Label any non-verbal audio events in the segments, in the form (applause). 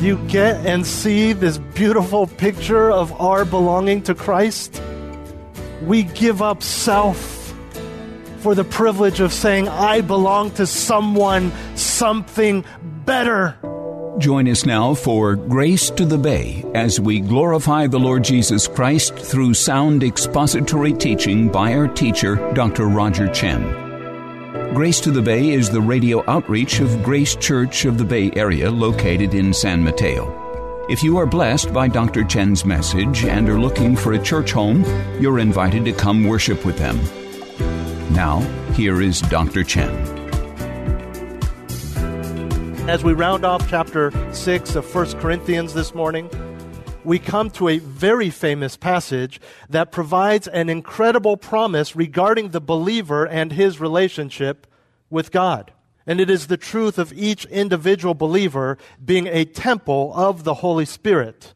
You get and see this beautiful picture of our belonging to Christ. We give up self for the privilege of saying, I belong to someone, something better. Join us now for Grace to the Bay as we glorify the Lord Jesus Christ through sound expository teaching by our teacher, Dr. Roger Chen. Grace to the Bay is the radio outreach of Grace Church of the Bay Area located in San Mateo. If you are blessed by Dr. Chen's message and are looking for a church home, you're invited to come worship with them. Now, here is Dr. Chen. As we round off chapter 6 of 1 Corinthians this morning, we come to a very famous passage that provides an incredible promise regarding the believer and his relationship with God. And it is the truth of each individual believer being a temple of the Holy Spirit.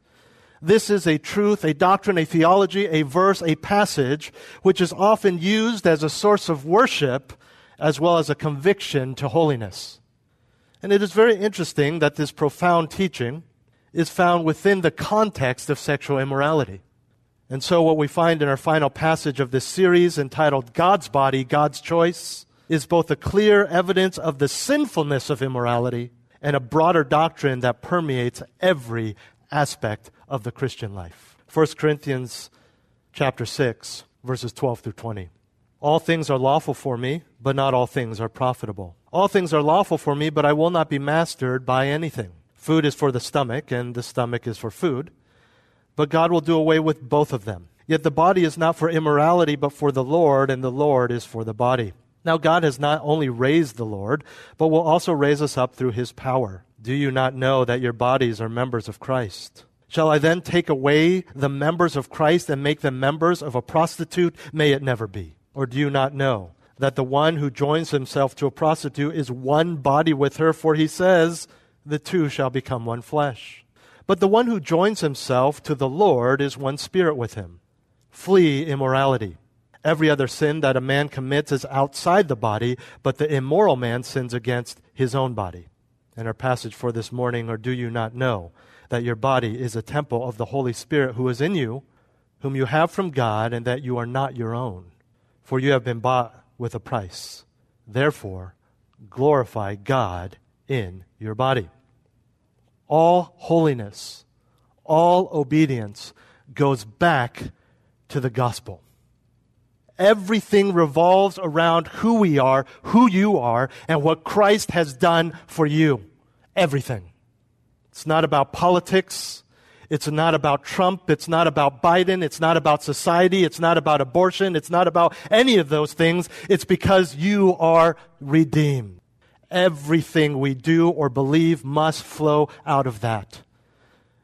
This is a truth, a doctrine, a theology, a verse, a passage, which is often used as a source of worship as well as a conviction to holiness. And it is very interesting that this profound teaching is found within the context of sexual immorality. And so, what we find in our final passage of this series entitled God's Body, God's Choice, is both a clear evidence of the sinfulness of immorality and a broader doctrine that permeates every aspect of the Christian life. 1 Corinthians chapter 6, verses 12 through 20. All things are lawful for me, but not all things are profitable. All things are lawful for me, but I will not be mastered by anything. Food is for the stomach, and the stomach is for food. But God will do away with both of them. Yet the body is not for immorality, but for the Lord, and the Lord is for the body. Now, God has not only raised the Lord, but will also raise us up through his power. Do you not know that your bodies are members of Christ? Shall I then take away the members of Christ and make them members of a prostitute? May it never be. Or do you not know that the one who joins himself to a prostitute is one body with her? For he says, the two shall become one flesh. But the one who joins himself to the Lord is one spirit with him. Flee immorality. Every other sin that a man commits is outside the body, but the immoral man sins against his own body. And our passage for this morning, or do you not know that your body is a temple of the Holy Spirit who is in you, whom you have from God, and that you are not your own? For you have been bought with a price. Therefore, glorify God in your body all holiness, all obedience goes back to the gospel. Everything revolves around who we are, who you are, and what Christ has done for you. Everything. It's not about politics. It's not about Trump. It's not about Biden. It's not about society. It's not about abortion. It's not about any of those things. It's because you are redeemed. Everything we do or believe must flow out of that.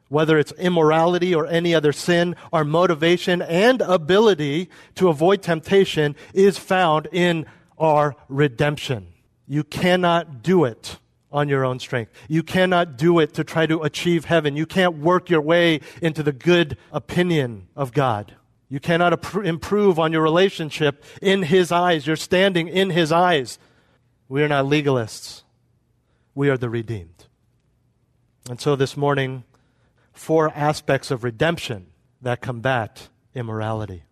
Whether it's immorality or any other sin, our motivation and ability to avoid temptation is found in our redemption. You cannot do it on your own strength. You cannot do it to try to achieve heaven. You can't work your way into the good opinion of God. You cannot improve on your relationship in His eyes. You're standing in His eyes. We are not legalists, we are the redeemed. And so this morning, four aspects of redemption that combat immorality.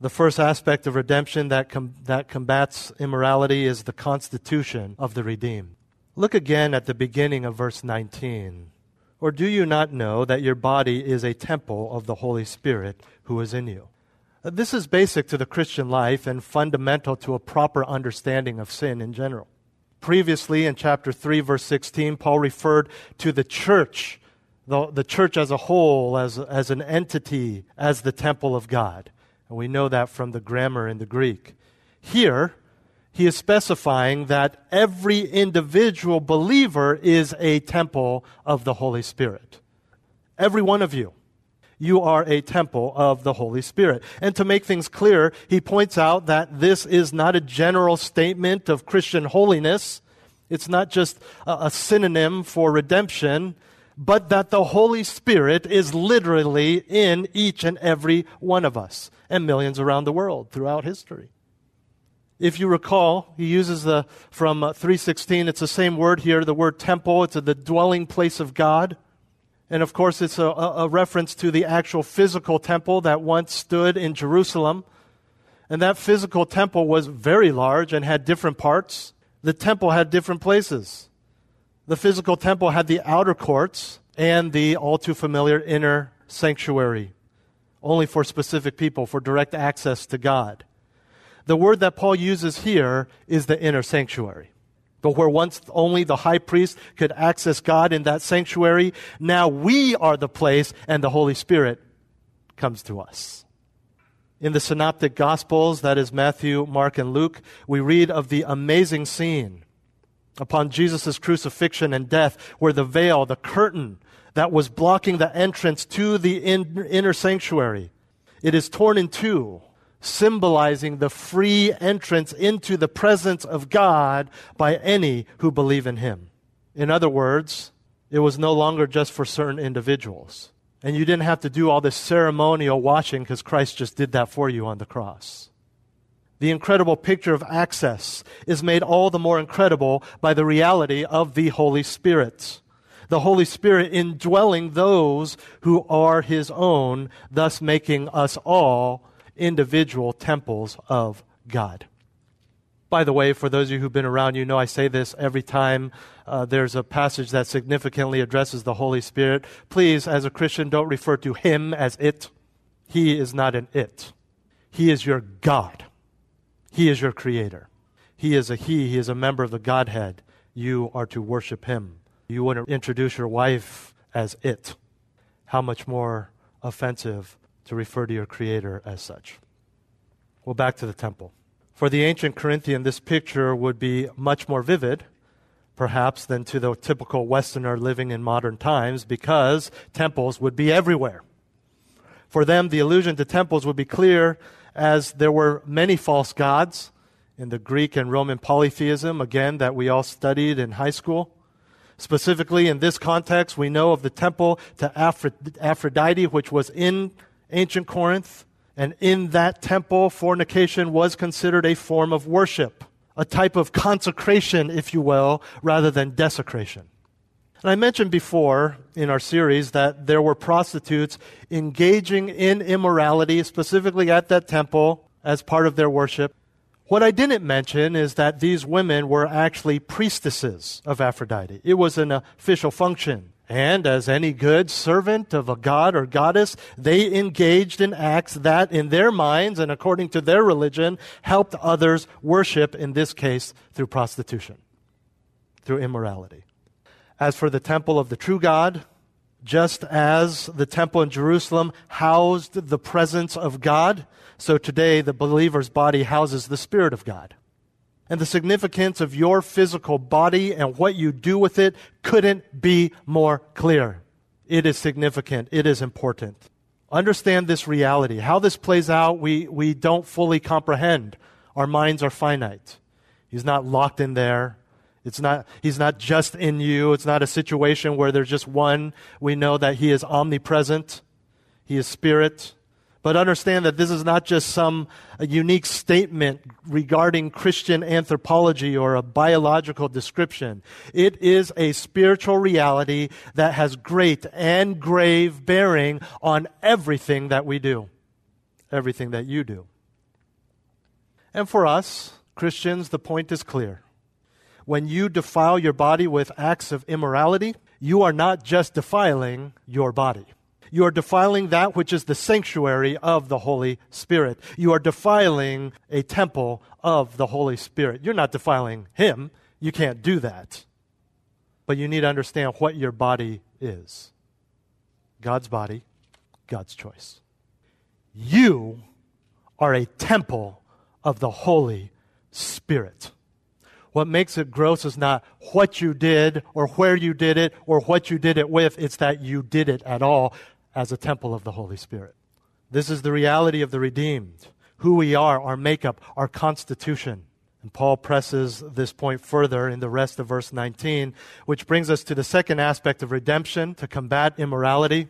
The first aspect of redemption that, com- that combats immorality is the constitution of the redeemed. Look again at the beginning of verse 19. Or do you not know that your body is a temple of the Holy Spirit who is in you? Uh, this is basic to the Christian life and fundamental to a proper understanding of sin in general. Previously, in chapter 3, verse 16, Paul referred to the church, the, the church as a whole, as, as an entity, as the temple of God. And we know that from the grammar in the Greek. Here, he is specifying that every individual believer is a temple of the Holy Spirit. Every one of you. You are a temple of the Holy Spirit. And to make things clear, he points out that this is not a general statement of Christian holiness. It's not just a, a synonym for redemption, but that the Holy Spirit is literally in each and every one of us and millions around the world throughout history. If you recall, he uses the from uh, 316, it's the same word here, the word temple, it's the dwelling place of God. And of course, it's a, a reference to the actual physical temple that once stood in Jerusalem. And that physical temple was very large and had different parts. The temple had different places. The physical temple had the outer courts and the all too familiar inner sanctuary, only for specific people, for direct access to God. The word that Paul uses here is the inner sanctuary. But where once only the high priest could access God in that sanctuary, now we are the place and the Holy Spirit comes to us. In the synoptic gospels, that is Matthew, Mark, and Luke, we read of the amazing scene upon Jesus' crucifixion and death where the veil, the curtain that was blocking the entrance to the in, inner sanctuary, it is torn in two symbolizing the free entrance into the presence of God by any who believe in Him. In other words, it was no longer just for certain individuals. And you didn't have to do all this ceremonial washing because Christ just did that for you on the cross. The incredible picture of access is made all the more incredible by the reality of the Holy Spirit. The Holy Spirit indwelling those who are His own, thus making us all individual temples of God. By the way, for those of you who've been around, you know I say this every time uh, there's a passage that significantly addresses the Holy Spirit. Please, as a Christian, don't refer to Him as it. He is not an it. He is your God. He is your Creator. He is a He. He is a member of the Godhead. You are to worship Him. You want to introduce your wife as it. How much more offensive to refer to your Creator as such. Well, back to the temple. For the ancient Corinthian, this picture would be much more vivid, perhaps, than to the typical Westerner living in modern times, because temples would be everywhere. For them, the allusion to temples would be clear as there were many false gods in the Greek and Roman polytheism, again, that we all studied in high school. Specifically, in this context, we know of the temple to Aphrodite, which was in ancient Corinth, and in that temple, fornication was considered a form of worship, a type of consecration, if you will, rather than desecration. And I mentioned before in our series that there were prostitutes engaging in immorality, specifically at that temple, as part of their worship. What I didn't mention is that these women were actually priestesses of Aphrodite. It was an official function. And as any good servant of a god or goddess, they engaged in acts that, in their minds and according to their religion, helped others worship, in this case, through prostitution, through immorality. As for the temple of the true God, just as the temple in Jerusalem housed the presence of God, so today the believer's body houses the Spirit of God and the significance of your physical body and what you do with it couldn't be more clear. It is significant. It is important. Understand this reality. How this plays out, we, we don't fully comprehend. Our minds are finite. He's not locked in there. It's not, he's not just in you. It's not a situation where there's just one. We know that he is omnipresent. He is spirit. But understand that this is not just some unique statement regarding Christian anthropology or a biological description. It is a spiritual reality that has great and grave bearing on everything that we do, everything that you do. And for us, Christians, the point is clear. When you defile your body with acts of immorality, you are not just defiling your body you are defiling that which is the sanctuary of the Holy Spirit. You are defiling a temple of the Holy Spirit. You're not defiling Him. You can't do that. But you need to understand what your body is God's body, God's choice. You are a temple of the Holy Spirit. What makes it gross is not what you did or where you did it or what you did it with, it's that you did it at all as a temple of the Holy Spirit. This is the reality of the redeemed, who we are, our makeup, our constitution. And Paul presses this point further in the rest of verse 19, which brings us to the second aspect of redemption to combat immorality,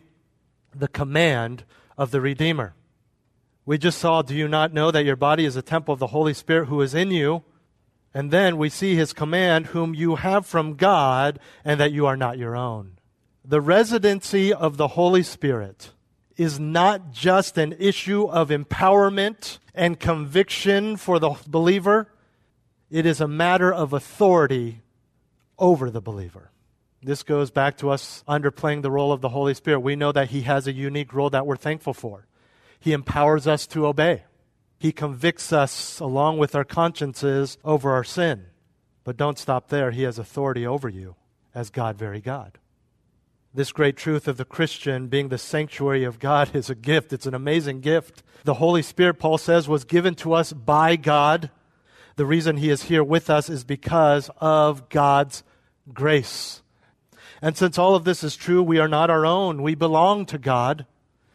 the command of the Redeemer. We just saw, Do you not know that your body is a temple of the Holy Spirit who is in you? And then we see his command, whom you have from God, and that you are not your own. The residency of the Holy Spirit is not just an issue of empowerment and conviction for the believer, it is a matter of authority over the believer. This goes back to us underplaying the role of the Holy Spirit. We know that He has a unique role that we're thankful for. He empowers us to obey. He convicts us along with our consciences over our sin. But don't stop there. He has authority over you as God, very God. This great truth of the Christian being the sanctuary of God is a gift. It's an amazing gift. The Holy Spirit, Paul says, was given to us by God. The reason he is here with us is because of God's grace. And since all of this is true, we are not our own. We belong to God.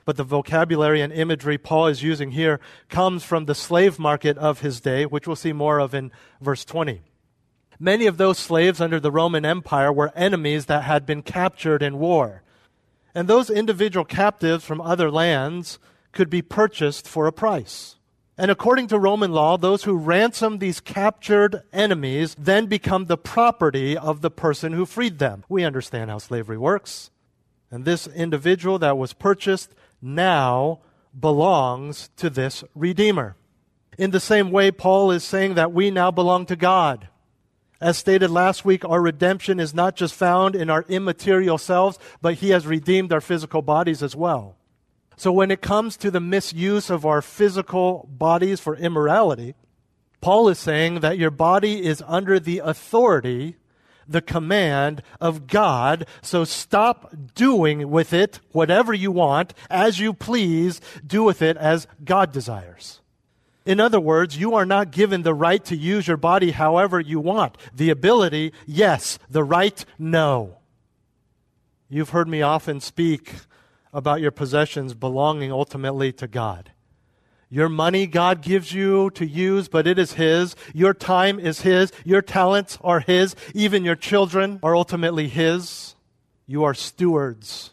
But the vocabulary and imagery Paul is using here comes from the slave market of his day, which we'll see more of in verse 20. Many of those slaves under the Roman Empire were enemies that had been captured in war. And those individual captives from other lands could be purchased for a price. And according to Roman law, those who ransom these captured enemies then become the property of the person who freed them. We understand how slavery works. And this individual that was purchased now belongs to this Redeemer. In the same way, Paul is saying that we now belong to God. As stated last week, our redemption is not just found in our immaterial selves, but He has redeemed our physical bodies as well. So when it comes to the misuse of our physical bodies for immorality, Paul is saying that your body is under the authority the command of God. So stop doing with it whatever you want, as you please, do with it as God desires. In other words, you are not given the right to use your body however you want. The ability, yes. The right, no. You've heard me often speak about your possessions belonging ultimately to God. Your money God gives you to use, but it is His. Your time is His. Your talents are His. Even your children are ultimately His. You are stewards.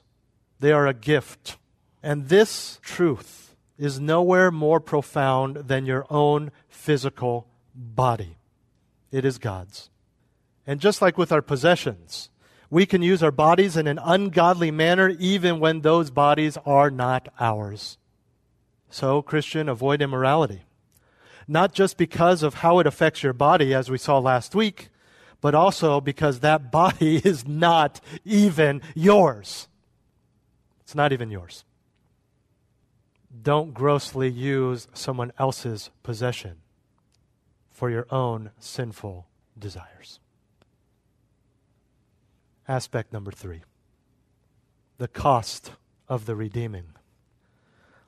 They are a gift. And this truth is nowhere more profound than your own physical body. It is God's. And just like with our possessions, we can use our bodies in an ungodly manner even when those bodies are not ours. So, Christian, avoid immorality. Not just because of how it affects your body, as we saw last week, but also because that (laughs) body is not even yours. It's not even yours. Don't grossly use someone else's possession for your own sinful desires. Aspect number three the cost of the redeeming.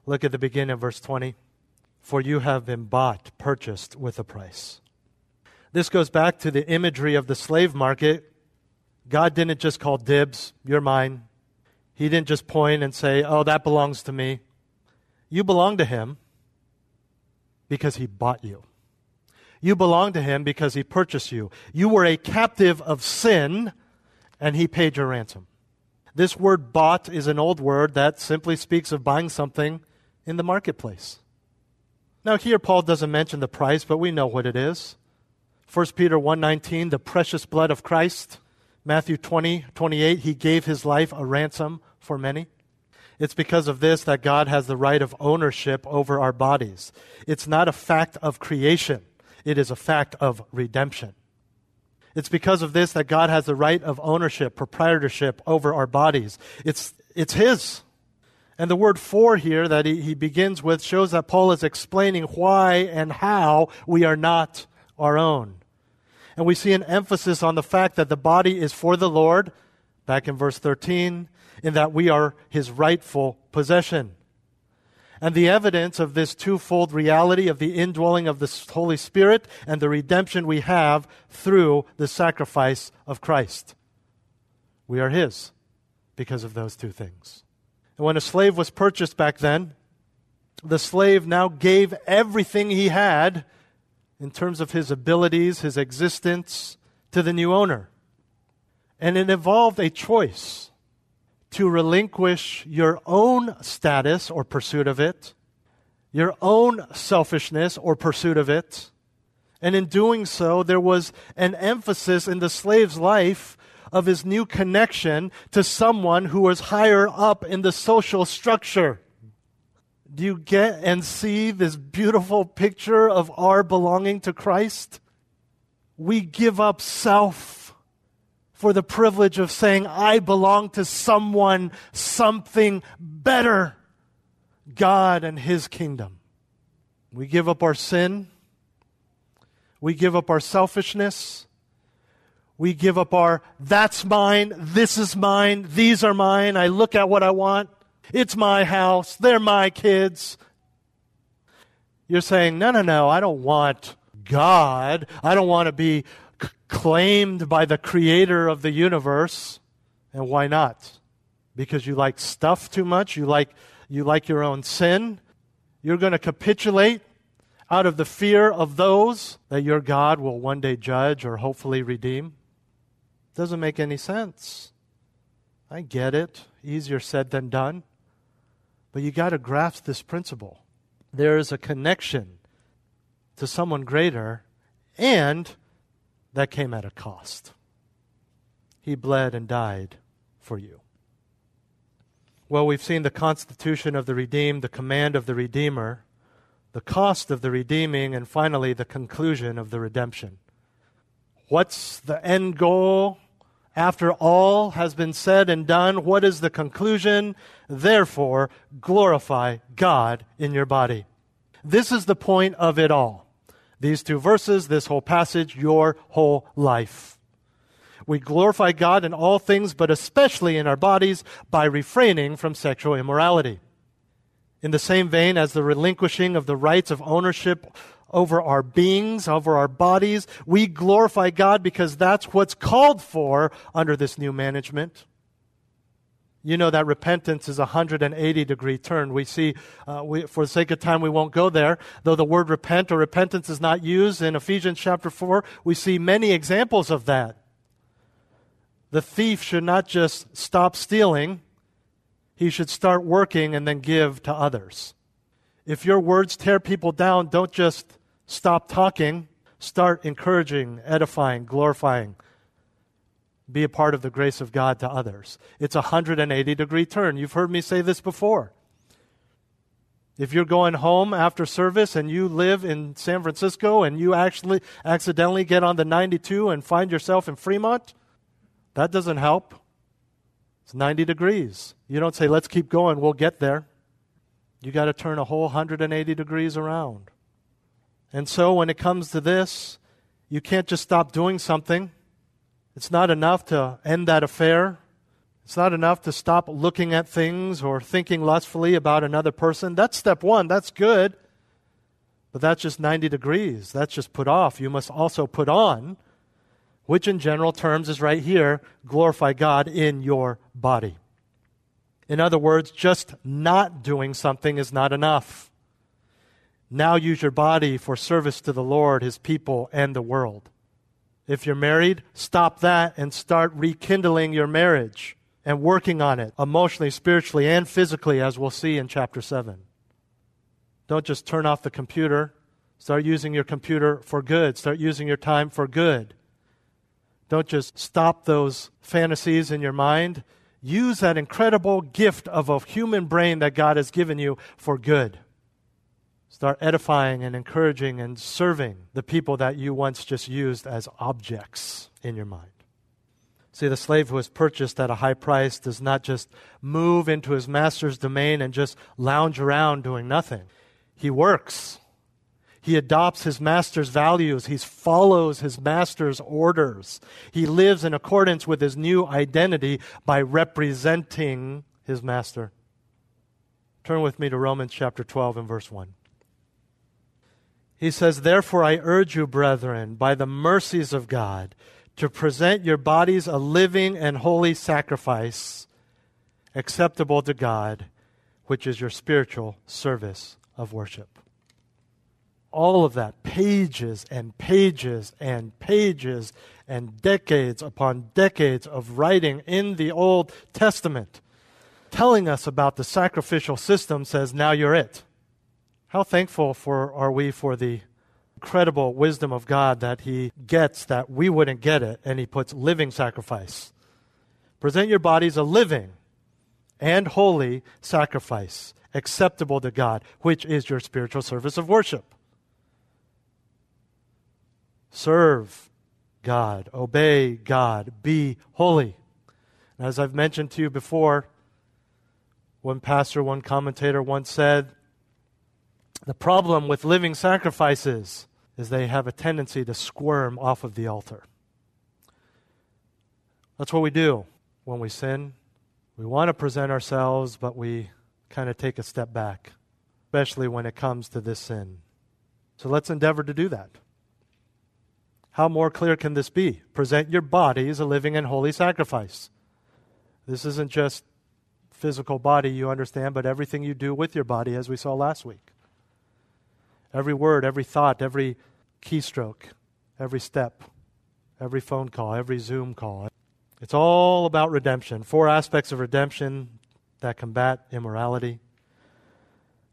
Look at the beginning of verse 20. For you have been bought, purchased with a price. This goes back to the imagery of the slave market. God didn't just call dibs, you're mine. He didn't just point and say, oh, that belongs to me. You belong to Him because He bought you. You belong to Him because He purchased you. You were a captive of sin, and He paid your ransom. This word bought is an old word that simply speaks of buying something in the marketplace. Now here Paul doesn't mention the price, but we know what it is. 1 Peter 1:19, the precious blood of Christ. Matthew 20, 28, he gave his life a ransom for many. It's because of this that God has the right of ownership over our bodies. It's not a fact of creation, it is a fact of redemption. It's because of this that God has the right of ownership, proprietorship over our bodies. It's, it's His. And the word for here that he, he begins with shows that Paul is explaining why and how we are not our own. And we see an emphasis on the fact that the body is for the Lord, back in verse 13, in that we are his rightful possession. And the evidence of this twofold reality of the indwelling of the Holy Spirit and the redemption we have through the sacrifice of Christ. We are His because of those two things. And when a slave was purchased back then, the slave now gave everything he had in terms of his abilities, his existence, to the new owner. And it involved a choice to relinquish your own status or pursuit of it, your own selfishness or pursuit of it. And in doing so, there was an emphasis in the slave's life of his new connection to someone who was higher up in the social structure. Do you get and see this beautiful picture of our belonging to Christ? We give up self for the privilege of saying, I belong to someone, something better God and His kingdom. We give up our sin. We give up our selfishness. We give up our, that's mine, this is mine, these are mine, I look at what I want, it's my house, they're my kids. You're saying, no, no, no, I don't want God. I don't want to be claimed by the creator of the universe. And why not? Because you like stuff too much? You like, you like your own sin? You're going to capitulate out of the fear of those that your God will one day judge or hopefully redeem? Doesn't make any sense. I get it. Easier said than done. But you got to grasp this principle. There is a connection to someone greater, and that came at a cost. He bled and died for you. Well, we've seen the constitution of the redeemed, the command of the Redeemer, the cost of the redeeming, and finally the conclusion of the redemption. What's the end goal? After all has been said and done, what is the conclusion? Therefore, glorify God in your body. This is the point of it all these two verses, this whole passage, your whole life. We glorify God in all things, but especially in our bodies, by refraining from sexual immorality. In the same vein as the relinquishing of the rights of ownership over our beings, over our bodies, we glorify God because that's what's called for under this new management you know that repentance is a 180 degree turn. We see, uh, we, for the sake of time, we won't go there. Though the word repent or repentance is not used in Ephesians chapter 4, we see many examples of that. The thief should not just stop stealing, he should start working and then give to others. If your words tear people down, don't just stop talking, start encouraging, edifying, glorifying be a part of the grace of God to others. It's a 180 degree turn. You've heard me say this before. If you're going home after service and you live in San Francisco and you actually accidentally get on the 92 and find yourself in Fremont, that doesn't help. It's 90 degrees. You don't say, let's keep going, we'll get there. You got to turn a whole 180 degrees around. And so when it comes to this, you can't just stop doing something it's not enough to end that affair. It's not enough to stop looking at things or thinking lustfully about another person. That's step one. That's good. But that's just 90 degrees. That's just put off. You must also put on, which in general terms is right here glorify God in your body. In other words, just not doing something is not enough. Now use your body for service to the Lord, His people, and the world. If you're married, stop that and start rekindling your marriage and working on it emotionally, spiritually, and physically, as we'll see in chapter 7. Don't just turn off the computer. Start using your computer for good. Start using your time for good. Don't just stop those fantasies in your mind. Use that incredible gift of a human brain that God has given you for good. Start edifying and encouraging and serving the people that you once just used as objects in your mind. See, the slave who is purchased at a high price does not just move into his master's domain and just lounge around doing nothing. He works. He adopts his master's values. He follows his master's orders. He lives in accordance with his new identity by representing his master. Turn with me to Romans chapter 12 and verse 1. He says, Therefore I urge you, brethren, by the mercies of God, to present your bodies a living and holy sacrifice, acceptable to God, which is your spiritual service of worship. All of that, pages and pages and pages and decades upon decades of writing in the Old Testament telling us about the sacrificial system says, now you're it. How thankful for, are we for the incredible wisdom of God that He gets that we wouldn't get it, and He puts living sacrifice. Present your bodies a living and holy sacrifice, acceptable to God, which is your spiritual service of worship. Serve God, obey God, be holy. And as I've mentioned to you before, one pastor, one commentator once said, the problem with living sacrifices is they have a tendency to squirm off of the altar. That's what we do when we sin. We want to present ourselves, but we kind of take a step back, especially when it comes to this sin. So let's endeavor to do that. How more clear can this be? Present your body as a living and holy sacrifice. This isn't just physical body, you understand, but everything you do with your body, as we saw last week. Every word, every thought, every keystroke, every step, every phone call, every Zoom call. It's all about redemption. Four aspects of redemption that combat immorality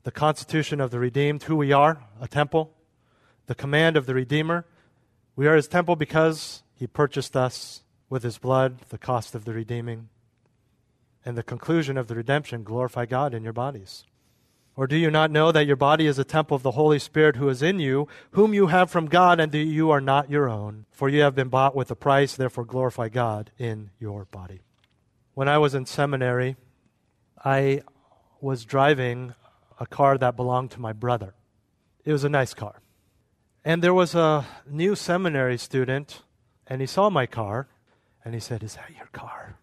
the constitution of the redeemed, who we are, a temple, the command of the Redeemer. We are his temple because he purchased us with his blood, the cost of the redeeming and the conclusion of the redemption glorify God in your bodies. Or do you not know that your body is a temple of the Holy Spirit who is in you, whom you have from God, and that you are not your own? For you have been bought with a price, therefore glorify God in your body. When I was in seminary, I was driving a car that belonged to my brother. It was a nice car. And there was a new seminary student, and he saw my car, and he said, Is that your car?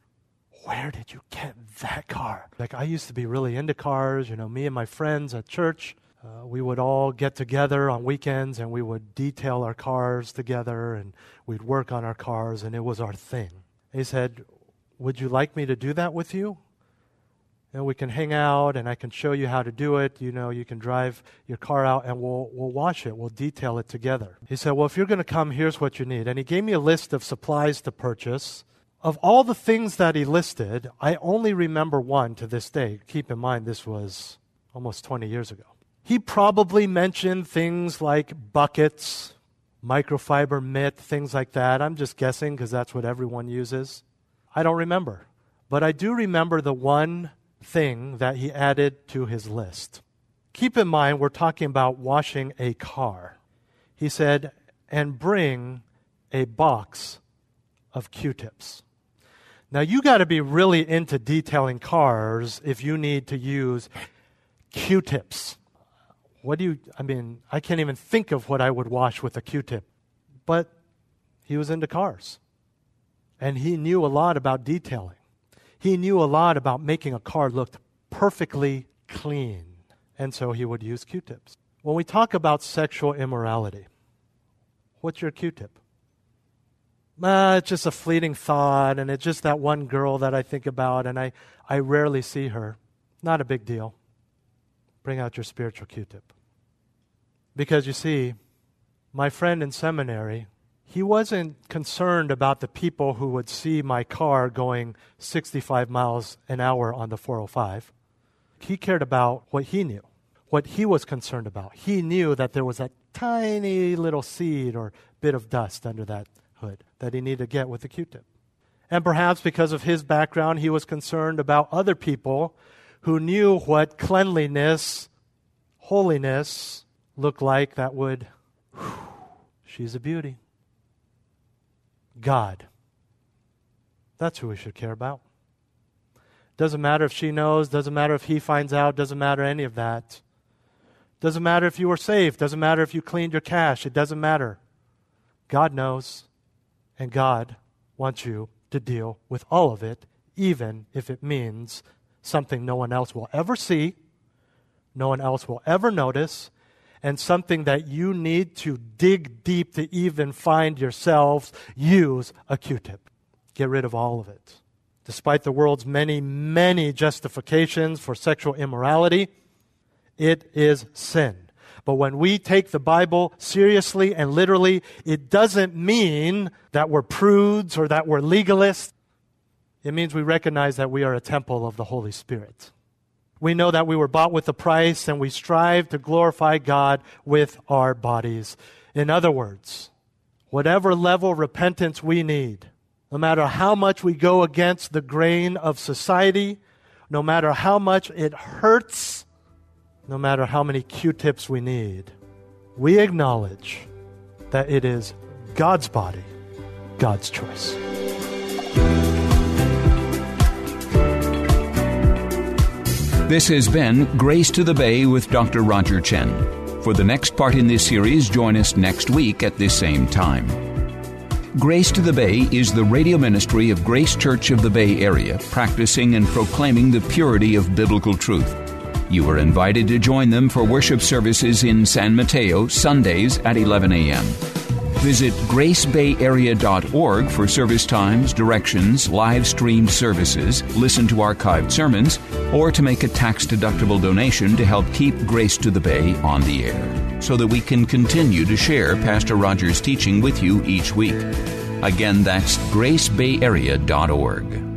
Where did you get that car? Like, I used to be really into cars. You know, me and my friends at church, uh, we would all get together on weekends and we would detail our cars together and we'd work on our cars, and it was our thing. he said, Would you like me to do that with you? And we can hang out and I can show you how to do it. You know, you can drive your car out and we'll, we'll wash it. We'll detail it together. He said, Well, if you're going to come, here's what you need. And he gave me a list of supplies to purchase of all the things that he listed, I only remember one to this day. Keep in mind, this was almost 20 years ago. He probably mentioned things like buckets, microfiber mitt, things like that. I'm just guessing because that's what everyone uses. I don't remember. But I do remember the one thing that he added to his list. Keep in mind, we're talking about washing a car. He said, and bring a box of Q tips. Now, you got to be really into detailing cars if you need to use Q tips. What do you, I mean, I can't even think of what I would wash with a Q tip. But he was into cars. And he knew a lot about detailing. He knew a lot about making a car look perfectly clean. And so he would use Q tips. When we talk about sexual immorality, what's your Q tip? It's just a fleeting thought, and it's just that one girl that I think about, and I, I rarely see her. Not a big deal. Bring out your spiritual Q tip. Because you see, my friend in seminary, he wasn't concerned about the people who would see my car going 65 miles an hour on the 405. He cared about what he knew, what he was concerned about. He knew that there was a tiny little seed or bit of dust under that that he needed to get with a Q tip. And perhaps because of his background, he was concerned about other people who knew what cleanliness, holiness looked like that would, whew, she's a beauty. God. That's who we should care about. Doesn't matter if she knows, doesn't matter if he finds out, doesn't matter any of that. Doesn't matter if you were saved, doesn't matter if you cleaned your cash, it doesn't matter. God knows. And God wants you to deal with all of it, even if it means something no one else will ever see, no one else will ever notice, and something that you need to dig deep to even find yourselves, use a Q tip. Get rid of all of it. Despite the world's many, many justifications for sexual immorality, it is sin. But when we take the Bible seriously and literally, it doesn't mean that we're prudes or that we're legalists. It means we recognize that we are a temple of the Holy Spirit. We know that we were bought with a price and we strive to glorify God with our bodies. In other words, whatever level of repentance we need, no matter how much we go against the grain of society, no matter how much it hurts, no matter how many Q tips we need, we acknowledge that it is God's body, God's choice. This has been Grace to the Bay with Dr. Roger Chen. For the next part in this series, join us next week at this same time. Grace to the Bay is the radio ministry of Grace Church of the Bay Area, practicing and proclaiming the purity of biblical truth. You are invited to join them for worship services in San Mateo Sundays at 11 a.m. Visit gracebayarea.org for service times, directions, live streamed services, listen to archived sermons, or to make a tax deductible donation to help keep Grace to the Bay on the air, so that we can continue to share Pastor Rogers' teaching with you each week. Again, that's gracebayarea.org.